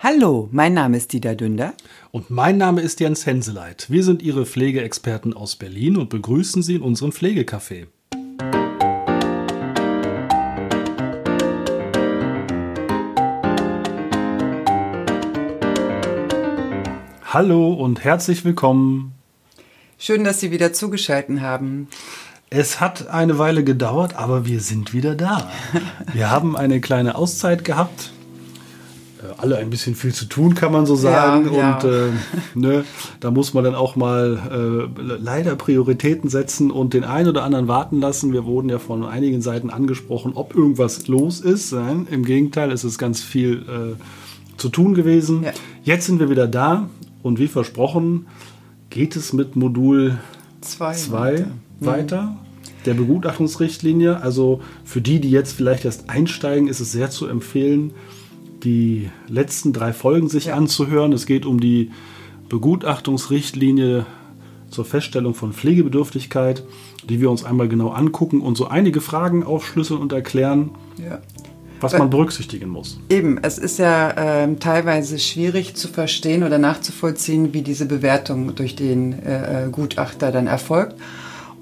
Hallo, mein Name ist Dieter Dünder. Und mein Name ist Jens Henseleit. Wir sind Ihre Pflegeexperten aus Berlin und begrüßen Sie in unserem Pflegecafé. Hallo und herzlich willkommen. Schön, dass Sie wieder zugeschaltet haben. Es hat eine Weile gedauert, aber wir sind wieder da. Wir haben eine kleine Auszeit gehabt. Äh, alle ein bisschen viel zu tun, kann man so sagen. Ja, und ja. Äh, ne, da muss man dann auch mal äh, leider Prioritäten setzen und den einen oder anderen warten lassen. Wir wurden ja von einigen Seiten angesprochen, ob irgendwas los ist. Nein, Im Gegenteil, es ist ganz viel äh, zu tun gewesen. Ja. Jetzt sind wir wieder da und wie versprochen geht es mit Modul Zwei. 2 weiter. Der Begutachtungsrichtlinie. Also für die, die jetzt vielleicht erst einsteigen, ist es sehr zu empfehlen, die letzten drei Folgen sich Ja. anzuhören. Es geht um die Begutachtungsrichtlinie zur Feststellung von Pflegebedürftigkeit, die wir uns einmal genau angucken und so einige Fragen aufschlüsseln und erklären, Ja. was man berücksichtigen muss. Eben, es ist ja ähm, teilweise schwierig zu verstehen oder nachzuvollziehen, wie diese Bewertung durch den äh, äh, Gutachter dann erfolgt.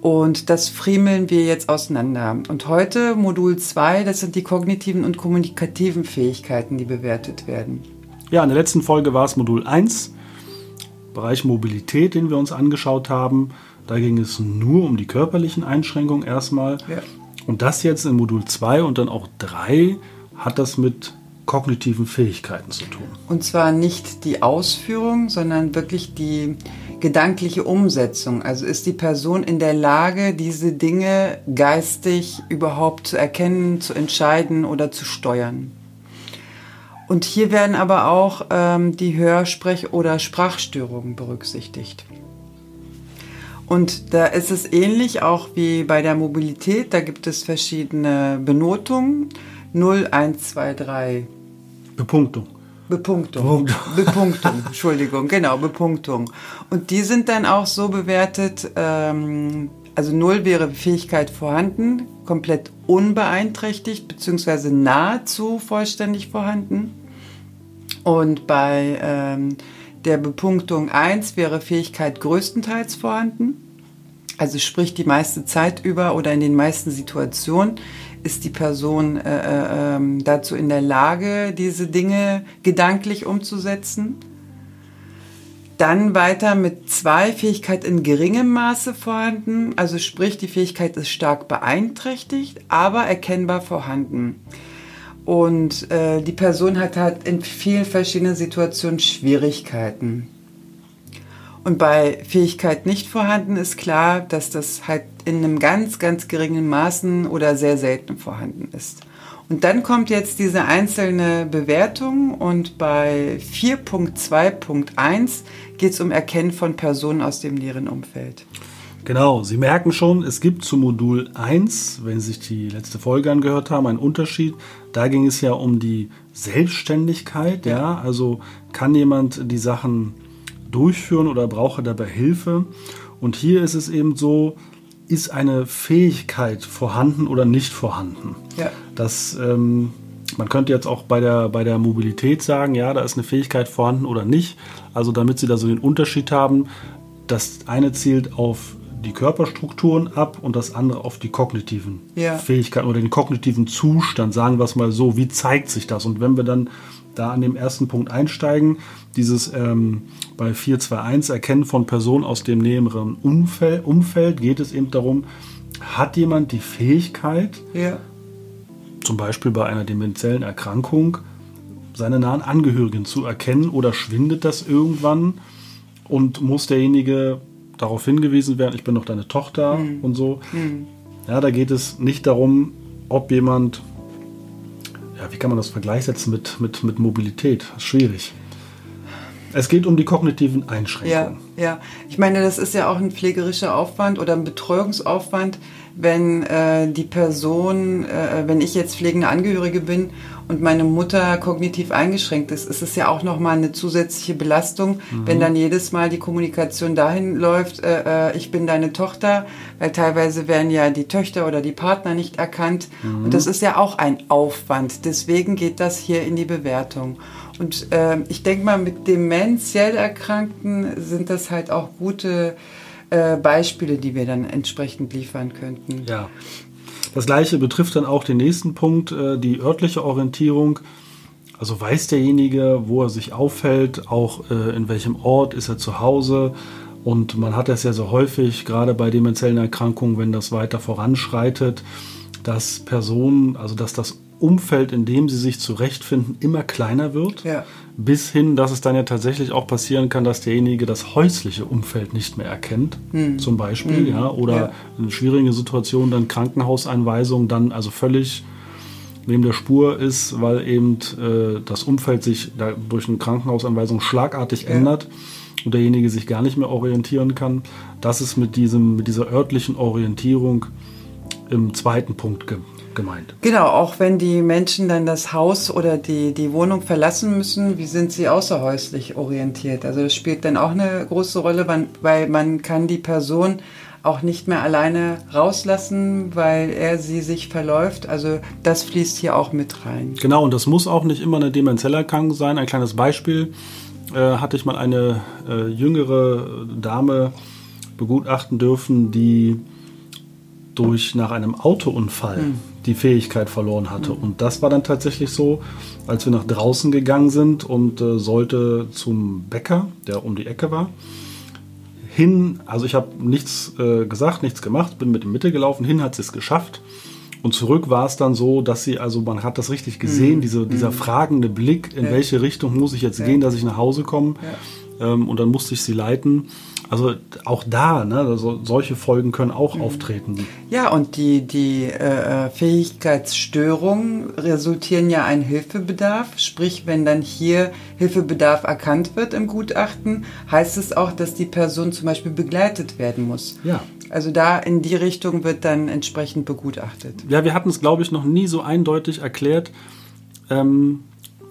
Und das friemeln wir jetzt auseinander. Und heute Modul 2, das sind die kognitiven und kommunikativen Fähigkeiten, die bewertet werden. Ja, in der letzten Folge war es Modul 1, Bereich Mobilität, den wir uns angeschaut haben. Da ging es nur um die körperlichen Einschränkungen erstmal. Ja. Und das jetzt in Modul 2 und dann auch 3 hat das mit kognitiven Fähigkeiten zu tun. Und zwar nicht die Ausführung, sondern wirklich die gedankliche Umsetzung. Also ist die Person in der Lage, diese Dinge geistig überhaupt zu erkennen, zu entscheiden oder zu steuern. Und hier werden aber auch ähm, die Hörsprech- oder Sprachstörungen berücksichtigt. Und da ist es ähnlich auch wie bei der Mobilität. Da gibt es verschiedene Benotungen. 0, 1, 2, 3, Bepunktung. Bepunktung. Bepunktung. Entschuldigung, genau, Bepunktung. Und die sind dann auch so bewertet, ähm, also null wäre Fähigkeit vorhanden, komplett unbeeinträchtigt, beziehungsweise nahezu vollständig vorhanden. Und bei ähm, der Bepunktung 1 wäre Fähigkeit größtenteils vorhanden. Also sprich die meiste Zeit über oder in den meisten Situationen ist die Person äh, äh, ähm, dazu in der Lage, diese Dinge gedanklich umzusetzen. Dann weiter mit zwei Fähigkeit in geringem Maße vorhanden, also sprich die Fähigkeit ist stark beeinträchtigt, aber erkennbar vorhanden. Und äh, die Person hat halt in vielen verschiedenen Situationen Schwierigkeiten. Und bei Fähigkeit nicht vorhanden ist klar, dass das halt in einem ganz, ganz geringen Maßen oder sehr selten vorhanden ist. Und dann kommt jetzt diese einzelne Bewertung und bei 4.2.1 geht es um Erkennen von Personen aus dem näheren Umfeld. Genau, Sie merken schon, es gibt zu Modul 1, wenn Sie sich die letzte Folge angehört haben, einen Unterschied. Da ging es ja um die Selbstständigkeit, ja, also kann jemand die Sachen durchführen oder brauche dabei Hilfe. Und hier ist es eben so, ist eine Fähigkeit vorhanden oder nicht vorhanden. Ja. Das, ähm, man könnte jetzt auch bei der, bei der Mobilität sagen, ja, da ist eine Fähigkeit vorhanden oder nicht. Also damit Sie da so den Unterschied haben, das eine zielt auf die Körperstrukturen ab und das andere auf die kognitiven Ja. Fähigkeiten oder den kognitiven Zustand, sagen wir es mal so. Wie zeigt sich das? Und wenn wir dann da an dem ersten Punkt einsteigen, dieses ähm, bei 421 Erkennen von Personen aus dem näheren Umfeld, Umfeld, geht es eben darum, hat jemand die Fähigkeit, Ja. zum Beispiel bei einer demenziellen Erkrankung, seine nahen Angehörigen zu erkennen oder schwindet das irgendwann und muss derjenige darauf hingewiesen werden, ich bin doch deine Tochter und so. Ja, da geht es nicht darum, ob jemand, ja, wie kann man das Vergleich setzen mit, mit, mit Mobilität? Das ist schwierig. Es geht um die kognitiven Ja, Einschränkungen. ja. Ich meine, das ist ja auch ein pflegerischer Aufwand oder ein Betreuungsaufwand, wenn äh, die Person, äh, wenn ich jetzt pflegende Angehörige bin und meine Mutter kognitiv eingeschränkt ist, ist es ja auch nochmal eine zusätzliche Belastung, wenn dann jedes Mal die Kommunikation dahin läuft, äh, äh, ich bin deine Tochter, weil teilweise werden ja die Töchter oder die Partner nicht erkannt. Und das ist ja auch ein Aufwand. Deswegen geht das hier in die Bewertung. Und äh, ich denke mal, mit dementiell Erkrankten sind das halt auch gute äh, Beispiele, die wir dann entsprechend liefern könnten. Ja. Das gleiche betrifft dann auch den nächsten Punkt, äh, die örtliche Orientierung. Also weiß derjenige, wo er sich aufhält, auch äh, in welchem Ort ist er zu Hause. Und man hat das ja so häufig, gerade bei dementiellen Erkrankungen, wenn das weiter voranschreitet, dass Personen, also dass das Umfeld, in dem sie sich zurechtfinden, immer kleiner wird. Ja. Bis hin, dass es dann ja tatsächlich auch passieren kann, dass derjenige das häusliche Umfeld nicht mehr erkennt, hm. zum Beispiel, hm. ja, oder ja. in schwierigen Situationen dann Krankenhauseinweisung dann also völlig neben der Spur ist, weil eben äh, das Umfeld sich durch eine Krankenhausanweisung schlagartig ja. ändert und derjenige sich gar nicht mehr orientieren kann. Das ist mit, diesem, mit dieser örtlichen Orientierung im zweiten Punkt ge gemeint. Genau, auch wenn die Menschen dann das Haus oder die, die Wohnung verlassen müssen, wie sind sie außerhäuslich orientiert? Also das spielt dann auch eine große Rolle, weil man kann die Person auch nicht mehr alleine rauslassen, weil er sie sich verläuft. Also das fließt hier auch mit rein. Genau, und das muss auch nicht immer eine demenzielle Erkrankung sein. Ein kleines Beispiel äh, hatte ich mal eine äh, jüngere Dame begutachten dürfen, die durch nach einem Autounfall hm. Die Fähigkeit verloren hatte. Hm. Und das war dann tatsächlich so, als wir nach draußen gegangen sind und äh, sollte zum Bäcker, der um die Ecke war, hin, also ich habe nichts äh, gesagt, nichts gemacht, bin mit in Mitte gelaufen, hin hat sie es geschafft. Und zurück war es dann so, dass sie, also man hat das richtig gesehen, mhm. diese, dieser mhm. fragende Blick, in ja. welche Richtung muss ich jetzt ja. gehen, dass ich nach Hause komme. Ja. Ähm, und dann musste ich sie leiten. Also auch da, ne, also solche Folgen können auch mhm. auftreten. Ja, und die, die äh, Fähigkeitsstörungen resultieren ja ein Hilfebedarf. Sprich, wenn dann hier Hilfebedarf erkannt wird im Gutachten, heißt es auch, dass die Person zum Beispiel begleitet werden muss. Ja. Also da in die Richtung wird dann entsprechend begutachtet. Ja, wir hatten es, glaube ich, noch nie so eindeutig erklärt. Ähm,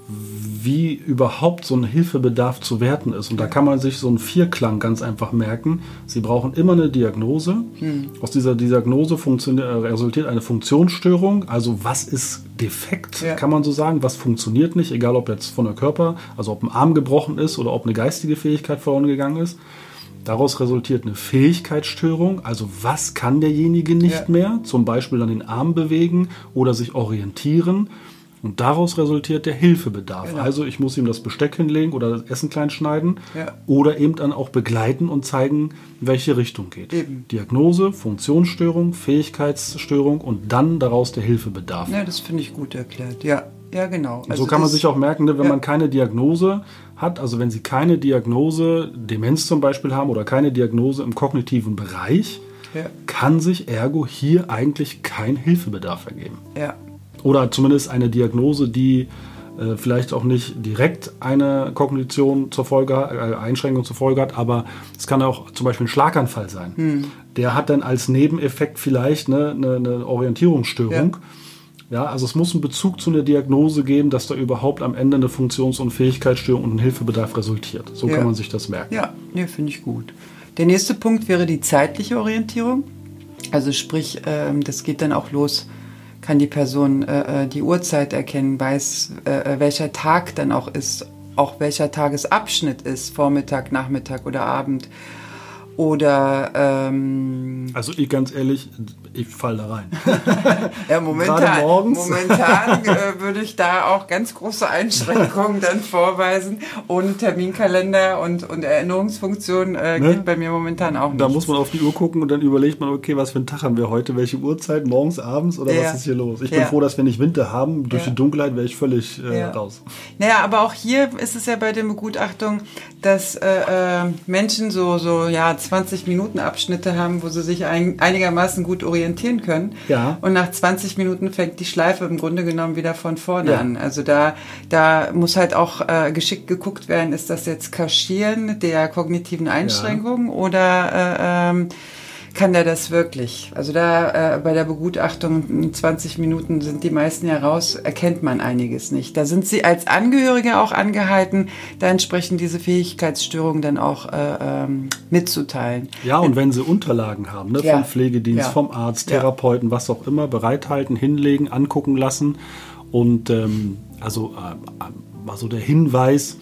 wie überhaupt so ein Hilfebedarf zu werten ist. Und da kann man sich so einen Vierklang ganz einfach merken. Sie brauchen immer eine Diagnose. Hm. Aus dieser Diagnose äh, resultiert eine Funktionsstörung. Also was ist defekt, ja. kann man so sagen, was funktioniert nicht, egal ob jetzt von der Körper, also ob ein Arm gebrochen ist oder ob eine geistige Fähigkeit verloren gegangen ist. Daraus resultiert eine Fähigkeitsstörung, also was kann derjenige nicht ja. mehr, zum Beispiel dann den Arm bewegen oder sich orientieren. Und daraus resultiert der Hilfebedarf. Genau. Also ich muss ihm das Besteck hinlegen oder das Essen klein schneiden ja. oder eben dann auch begleiten und zeigen, welche Richtung geht. Eben. Diagnose, Funktionsstörung, Fähigkeitsstörung und dann daraus der Hilfebedarf. Ja, das finde ich gut erklärt. Ja, ja genau. Also so kann man sich auch merken, ne, wenn ja. man keine Diagnose hat, also wenn Sie keine Diagnose, Demenz zum Beispiel haben oder keine Diagnose im kognitiven Bereich, ja. kann sich ergo hier eigentlich kein Hilfebedarf ergeben. Ja, oder zumindest eine Diagnose, die äh, vielleicht auch nicht direkt eine Kognition zur Folge, äh, Einschränkung zur Folge hat, aber es kann auch zum Beispiel ein Schlaganfall sein. Hm. Der hat dann als Nebeneffekt vielleicht eine, eine, eine Orientierungsstörung. Ja. ja. also es muss einen Bezug zu einer Diagnose geben, dass da überhaupt am Ende eine Funktions- und Fähigkeitsstörung und ein Hilfebedarf resultiert. So ja. kann man sich das merken. Ja, nee, finde ich gut. Der nächste Punkt wäre die zeitliche Orientierung. Also sprich, ähm, das geht dann auch los kann die Person äh, äh, die Uhrzeit erkennen, weiß, äh, äh, welcher Tag dann auch ist, auch welcher Tagesabschnitt ist, Vormittag, Nachmittag oder Abend. Oder ähm, also ich ganz ehrlich, ich falle da rein. ja, momentan, momentan äh, würde ich da auch ganz große Einschränkungen dann vorweisen. Ohne Terminkalender und, und Erinnerungsfunktion äh, ne? geht bei mir momentan auch nicht. Da muss man auf die Uhr gucken und dann überlegt man, okay, was für einen Tag haben wir heute? Welche Uhrzeit? Morgens, abends oder ja. was ist hier los? Ich bin ja. froh, dass wir nicht Winter haben. Durch ja. die Dunkelheit wäre ich völlig äh, raus. Naja, aber auch hier ist es ja bei der Begutachtung, dass äh, äh Menschen so, so ja, 20 Minuten Abschnitte haben, wo sie sich ein, einigermaßen gut orientieren können. Ja. Und nach 20 Minuten fängt die Schleife im Grunde genommen wieder von vorne ja. an. Also da, da muss halt auch äh, geschickt geguckt werden, ist das jetzt Kaschieren der kognitiven Einschränkungen ja. oder äh, ähm, kann der das wirklich? Also da äh, bei der Begutachtung in 20 Minuten sind die meisten ja raus, erkennt man einiges nicht. Da sind sie als Angehörige auch angehalten, da entsprechend diese Fähigkeitsstörungen dann auch äh, ähm, mitzuteilen. Ja, und wenn sie Unterlagen haben, ne, ja. vom Pflegedienst, ja. vom Arzt, Therapeuten, ja. was auch immer, bereithalten, hinlegen, angucken lassen und ähm, also äh, also der Hinweis,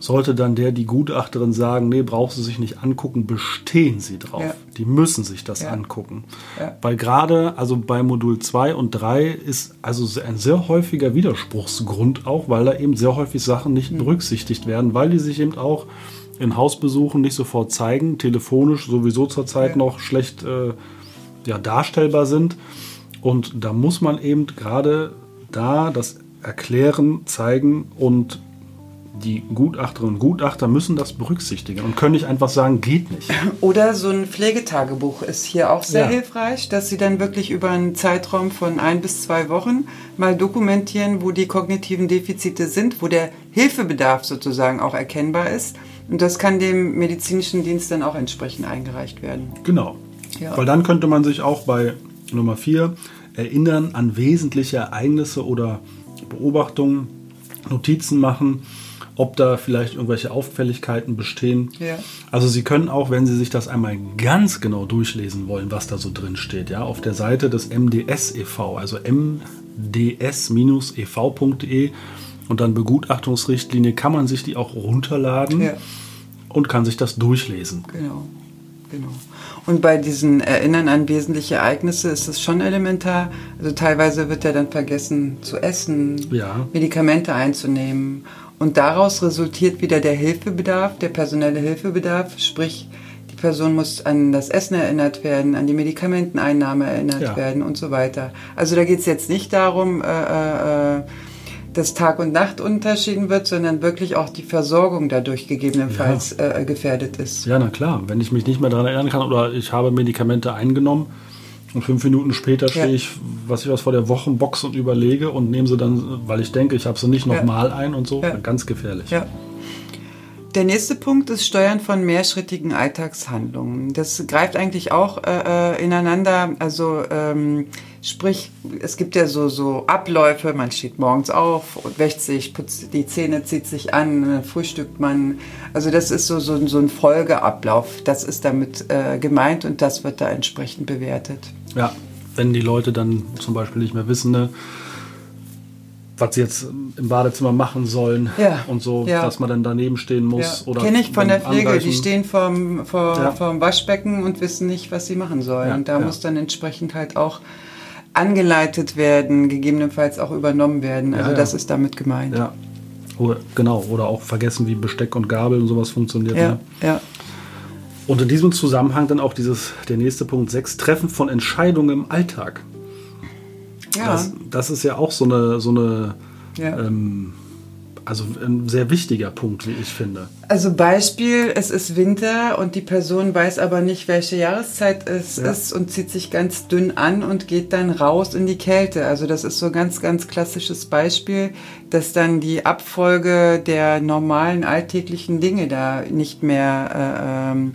sollte dann der, die Gutachterin sagen, nee, brauchst du sich nicht angucken, bestehen sie drauf. Ja. Die müssen sich das Ja. angucken. Ja. Weil gerade, also bei Modul 2 und 3 ist also ein sehr häufiger Widerspruchsgrund auch, weil da eben sehr häufig Sachen nicht berücksichtigt werden, weil die sich eben auch in Hausbesuchen nicht sofort zeigen, telefonisch sowieso zurzeit noch schlecht äh, ja, darstellbar sind. Und da muss man eben gerade da das erklären, zeigen und die Gutachterinnen und Gutachter müssen das berücksichtigen und können nicht einfach sagen, geht nicht. Oder so ein Pflegetagebuch ist hier auch sehr Ja. hilfreich, dass Sie dann wirklich über einen Zeitraum von ein bis zwei Wochen mal dokumentieren, wo die kognitiven Defizite sind, wo der Hilfebedarf sozusagen auch erkennbar ist. Und das kann dem medizinischen Dienst dann auch entsprechend eingereicht werden. Genau. Ja. Weil dann könnte man sich auch bei Nummer 4 erinnern an wesentliche Ereignisse oder Beobachtungen, Notizen machen, ob da vielleicht irgendwelche Auffälligkeiten bestehen. Ja. Also Sie können auch, wenn Sie sich das einmal ganz genau durchlesen wollen, was da so drin steht, ja, auf der Seite des MDS e.V., also mds-ev.de und dann Begutachtungsrichtlinie, kann man sich die auch runterladen Ja. und kann sich das durchlesen. Genau, genau. Und bei diesen Erinnern an wesentliche Ereignisse ist es schon elementar. Also teilweise wird ja dann vergessen zu essen, Ja. Medikamente einzunehmen. Und daraus resultiert wieder der Hilfebedarf, der personelle Hilfebedarf, sprich die Person muss an das Essen erinnert werden, an die Medikamenteneinnahme erinnert Ja. werden und so weiter. Also da geht es jetzt nicht darum, äh, äh, dass Tag und Nacht unterschieden wird, sondern wirklich auch die Versorgung dadurch gegebenenfalls äh, gefährdet ist. Ja, na klar. Wenn ich mich nicht mehr daran erinnern kann oder ich habe Medikamente eingenommen und fünf Minuten später stehe Ja. ich, was ich was vor der Wochenbox und überlege und nehme sie dann, weil ich denke, ich habe sie nicht Ja. nochmal ein und so. Ja. Ganz gefährlich. Ja. Der nächste Punkt ist Steuern von mehrschrittigen Alltagshandlungen. Das greift eigentlich auch äh, äh, ineinander. Also ähm, sprich, es gibt ja so, so Abläufe. Man steht morgens auf wäscht sich, putzt die Zähne, zieht sich an, frühstückt man. Also das ist so, so, so ein Folgeablauf. Das ist damit äh, gemeint und das wird da entsprechend bewertet. Ja, wenn die Leute dann zum Beispiel nicht mehr wissen, ne, was sie jetzt im Badezimmer machen sollen Ja, und so, ja. dass man dann daneben stehen muss. Ja. Oder Kenne ich von der Pflege, die Angreifen. stehen vorm, vor, Ja. vorm Waschbecken und wissen nicht, was sie machen sollen. Und da muss dann entsprechend halt auch angeleitet werden, gegebenenfalls auch übernommen werden. Also das ist damit gemeint. Ja. Oder, genau, oder auch vergessen, wie Besteck und Gabel und sowas funktioniert. ja. Ne? ja. Und in diesem Zusammenhang dann auch dieses, der nächste Punkt 6, Treffen von Entscheidungen im Alltag. Ja. Das, das ist ja auch so eine, so eine ja. ähm, also ein sehr wichtiger Punkt, wie ich finde. Also Beispiel, es ist Winter und die Person weiß aber nicht, welche Jahreszeit es Ja. ist und zieht sich ganz dünn an und geht dann raus in die Kälte. Also das ist so ein ganz, ganz klassisches Beispiel, dass dann die Abfolge der normalen alltäglichen Dinge da nicht mehr äh, ähm,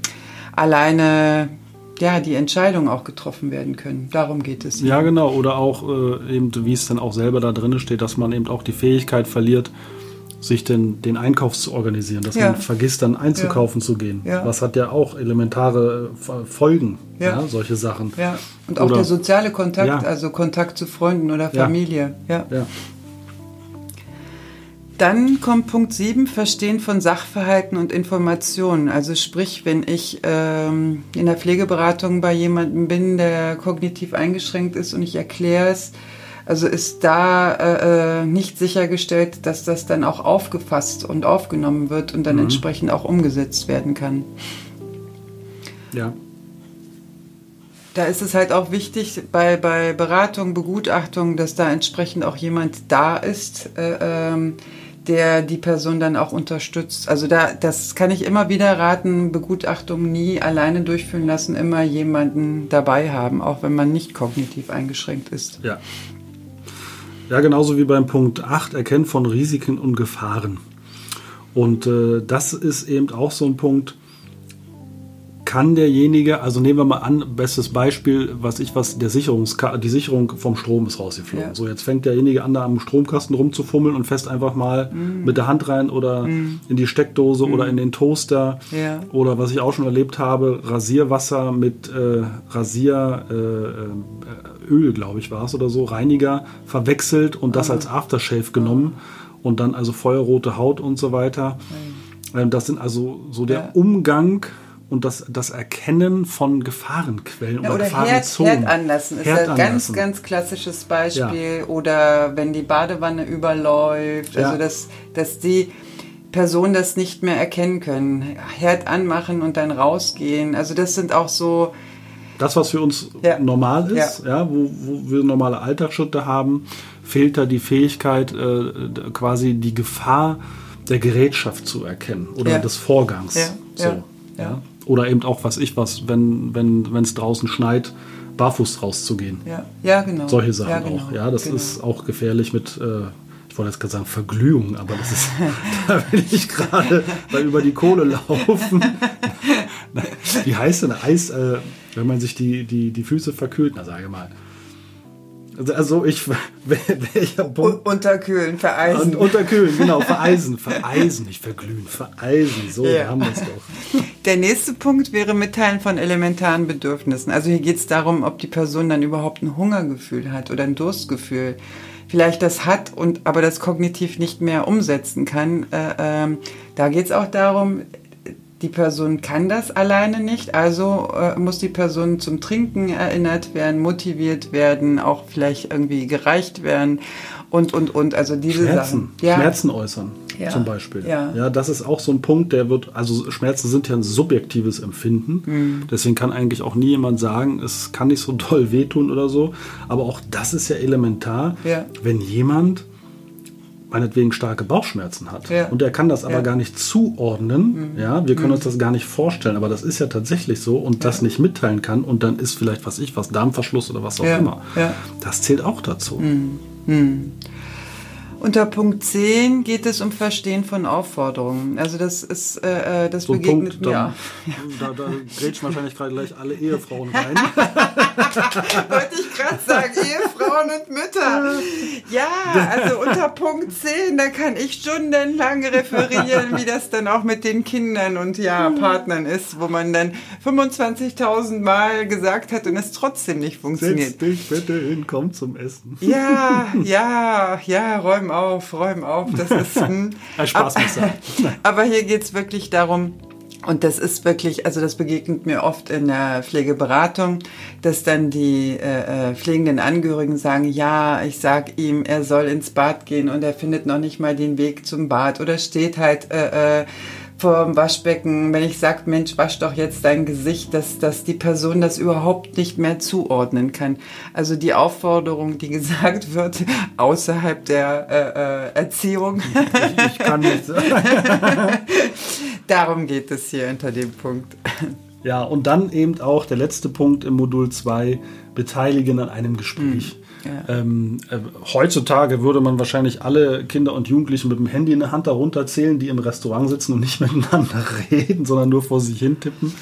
alleine ja, die Entscheidungen auch getroffen werden können. Darum geht es. Ja, genau. Oder auch äh, eben, wie es dann auch selber da drin steht, dass man eben auch die Fähigkeit verliert, sich den, den Einkauf zu organisieren, dass Ja. man vergisst, dann einzukaufen zu gehen. Ja. Was hat ja auch elementare äh, Folgen, Ja. ja. solche Sachen. Ja, und auch Oder- der soziale Kontakt, Ja. also Kontakt zu Freunden oder Ja. Familie. ja. Dann kommt Punkt 7, Verstehen von Sachverhalten und Informationen. Also sprich, wenn ich ähm, in der Pflegeberatung bei jemandem bin, der kognitiv eingeschränkt ist und ich erkläre es, also ist da äh, äh, nicht sichergestellt, dass das dann auch aufgefasst und aufgenommen wird und dann entsprechend auch umgesetzt werden kann. ja. Da ist es halt auch wichtig bei, bei Beratung, Begutachtung, dass da entsprechend auch jemand da ist, äh, ähm, der die Person dann auch unterstützt. Also da, das kann ich immer wieder raten, Begutachtung nie alleine durchführen lassen, immer jemanden dabei haben, auch wenn man nicht kognitiv eingeschränkt ist. Ja. Ja, genauso wie beim Punkt 8, Erkennen von Risiken und Gefahren. Und äh, das ist eben auch so ein Punkt, kann derjenige, also nehmen wir mal an, bestes Beispiel, was ich was, der Sicherungska die Sicherung vom Strom ist rausgeflogen. Ja. So, jetzt fängt derjenige an, da am Stromkasten rumzufummeln und fest einfach mal Mhm. mit der Hand rein oder in die Steckdose oder in den Toaster. Ja. Oder was ich auch schon erlebt habe, Rasierwasser mit äh, Rasieröl, äh, Öl, glaube ich, war es oder so, Reiniger verwechselt und das als Aftershave genommen und dann also feuerrote Haut und so weiter. Ähm, Das sind also so der Umgang und das, das Erkennen von Gefahrenquellen Ja, oder, oder Gefahrenzonen. Herd anlassen ist Herd ein ganz, ganz klassisches Beispiel. Oder wenn die Badewanne überläuft, Ja. also dass, dass die Personen das nicht mehr erkennen können. Herd anmachen und dann rausgehen. Also das sind auch so, Das, was für uns Ja. normal ist, ja. wo, wo wir normale Alltagsschritte haben, fehlt da die Fähigkeit, äh, quasi die Gefahr der Gerätschaft zu erkennen oder Ja. des Vorgangs. Ja, So, ja, ja. ja. Oder eben auch, was ich was, wenn wenn wenn, es draußen schneit, barfuß rauszugehen. ja, ja genau. Solche Sachen ja, genau, auch. Ja, das genau. ist auch gefährlich mit, äh, ich wollte jetzt gerade sagen Verglühung, aber das ist, da will ich gerade weil über die Kohle laufen. Wie heißt denn Eis, äh, wenn man sich die, die, die Füße verkühlt? Na, sage mal. Also, ich, welcher Punkt? unterkühlen, vereisen. Und unterkühlen, genau, vereisen, vereisen, nicht verglühen, vereisen, so Ja. haben wir es doch. Der nächste Punkt wäre Mitteilen von elementaren Bedürfnissen. Also hier geht es darum, ob die Person dann überhaupt ein Hungergefühl hat oder ein Durstgefühl. Vielleicht das hat und aber das kognitiv nicht mehr umsetzen kann. Äh, ähm, da geht es auch darum, die Person kann das alleine nicht, also äh, muss die Person zum Trinken erinnert werden, motiviert werden, auch vielleicht irgendwie gereicht werden und und und. Also diese Schmerzen, Sachen. Ja. Schmerzen äußern, Ja. zum Beispiel. Ja. ja, das ist auch so ein Punkt, der wird, also Schmerzen sind ja ein subjektives Empfinden. Mhm. Deswegen kann eigentlich auch nie jemand sagen, es kann nicht so doll wehtun oder so. Aber auch das ist ja elementar, Ja. wenn jemand meinetwegen starke Bauchschmerzen hat Ja. und er kann das aber Ja. Mhm. gar nicht zuordnen, ja, wir können uns das gar nicht vorstellen, aber das ist ja tatsächlich so und das nicht mitteilen kann und dann ist vielleicht, was ich, was Darmverschluss oder was auch immer. Das zählt auch dazu. Unter Punkt 10 geht es um Verstehen von Aufforderungen. Also das ist, äh, äh, das So begegnet Punkt, mir. dann, da, da grätschen wahrscheinlich gerade gleich alle Ehefrauen rein. Wollte ich gerade sagen, Ehefrauen und Mütter. Ja, also unter Punkt 10, da kann ich stundenlang referieren, wie das dann auch mit den Kindern und ja, Partnern ist, wo man dann 25.000 Mal gesagt hat und es trotzdem nicht Setz funktioniert. dich bitte hin, komm zum Essen. Ja, ja, ja, räum auf, räum auf. Das ist. Ein Spaß muss sein. Aber hier geht es wirklich darum, und das ist wirklich, also das begegnet mir oft in der Pflegeberatung, dass dann die äh, äh, pflegenden Angehörigen sagen, ja, ich sag ihm, er soll ins Bad gehen und er findet noch nicht mal den Weg zum Bad oder steht halt äh, äh, vor dem Waschbecken, wenn ich sage, Mensch, wasch doch jetzt dein Gesicht, dass, dass die Person das überhaupt nicht mehr zuordnen kann. Also die Aufforderung, die gesagt wird, außerhalb der äh, äh, Erziehung, Ich, ich kann nicht. darum geht es hier unter dem Punkt. Ja, und dann eben auch der letzte Punkt im Modul 2, beteiligen an einem Gespräch. Ja. Ähm, äh, heutzutage würde man wahrscheinlich alle Kinder und Jugendlichen mit dem Handy in der Hand darunter zählen, die im Restaurant sitzen und nicht miteinander reden, sondern nur vor sich hin tippen.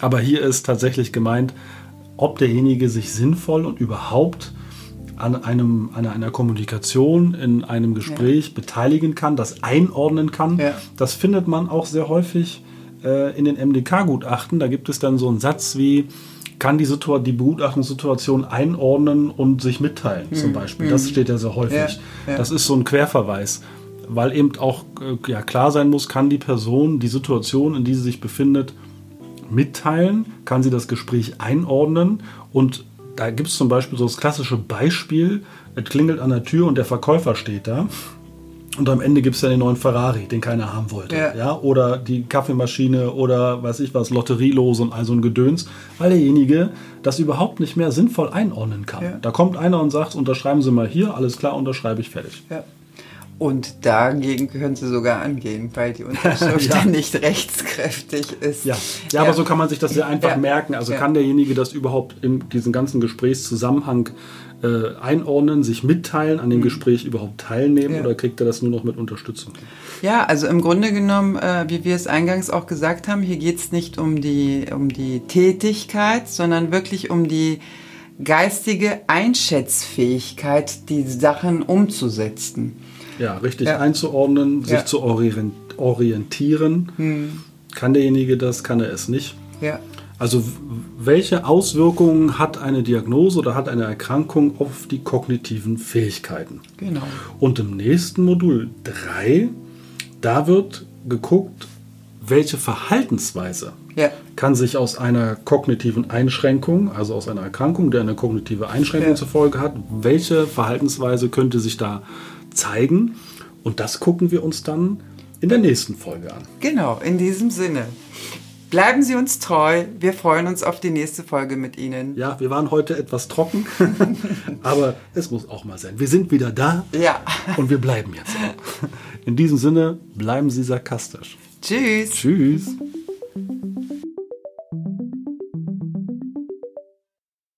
Aber hier ist tatsächlich gemeint, ob derjenige sich sinnvoll und überhaupt an, einem, an einer Kommunikation, in einem Gespräch beteiligen kann, das einordnen kann. Ja. Das findet man auch sehr häufig äh, in den MDK-Gutachten. Da gibt es dann so einen Satz wie, kann die, Situa die Begutachtungssituation einordnen und sich mitteilen, zum Beispiel. Das steht ja sehr häufig. Ja, ja. Das ist so ein Querverweis, weil eben auch äh, ja, klar sein muss, kann die Person die Situation, in die sie sich befindet, mitteilen, kann sie das Gespräch einordnen und da gibt es zum Beispiel so das klassische Beispiel, es klingelt an der Tür und der Verkäufer steht da und am Ende gibt es ja den neuen Ferrari, den keiner haben wollte. Ja. Ja. Oder die Kaffeemaschine oder weiß ich was, Lotterielose und all so ein Gedöns, weil derjenige das überhaupt nicht mehr sinnvoll einordnen kann. Ja. Da kommt einer und sagt, unterschreiben Sie mal hier, alles klar, unterschreibe ich fertig. Ja. Und dagegen können sie sogar angehen, weil die Unterschrift Ja. nicht rechtskräftig ist. Ja. ja, aber so kann man sich das sehr einfach Ja. merken. Also Ja. kann derjenige das überhaupt in diesem ganzen Gesprächszusammenhang äh, einordnen, sich mitteilen, an dem Gespräch überhaupt teilnehmen Mhm. Ja. oder kriegt er das nur noch mit Unterstützung? Ja, also im Grunde genommen, äh, wie wir es eingangs auch gesagt haben, hier geht es nicht um die, um die Tätigkeit, sondern wirklich um die geistige Einschätzfähigkeit, die Sachen umzusetzen. Ja, richtig Ja. einzuordnen, sich zu orien- orientieren. Kann derjenige das, kann er es nicht. Ja. Also welche Auswirkungen hat eine Diagnose oder hat eine Erkrankung auf die kognitiven Fähigkeiten? Genau. Und im nächsten Modul 3, da wird geguckt, welche Verhaltensweise Ja. kann sich aus einer kognitiven Einschränkung, also aus einer Erkrankung, die eine kognitive Einschränkung Ja. zur Folge hat, welche Verhaltensweise könnte sich da zeigen? Und das gucken wir uns dann in der nächsten Folge an. Genau, in diesem Sinne. Bleiben Sie uns treu. Wir freuen uns auf die nächste Folge mit Ihnen. Ja, wir waren heute etwas trocken, aber es muss auch mal sein. Wir sind wieder da Ja. und wir bleiben jetzt auch. In diesem Sinne, bleiben Sie sarkastisch. Tschüss. Tschüss.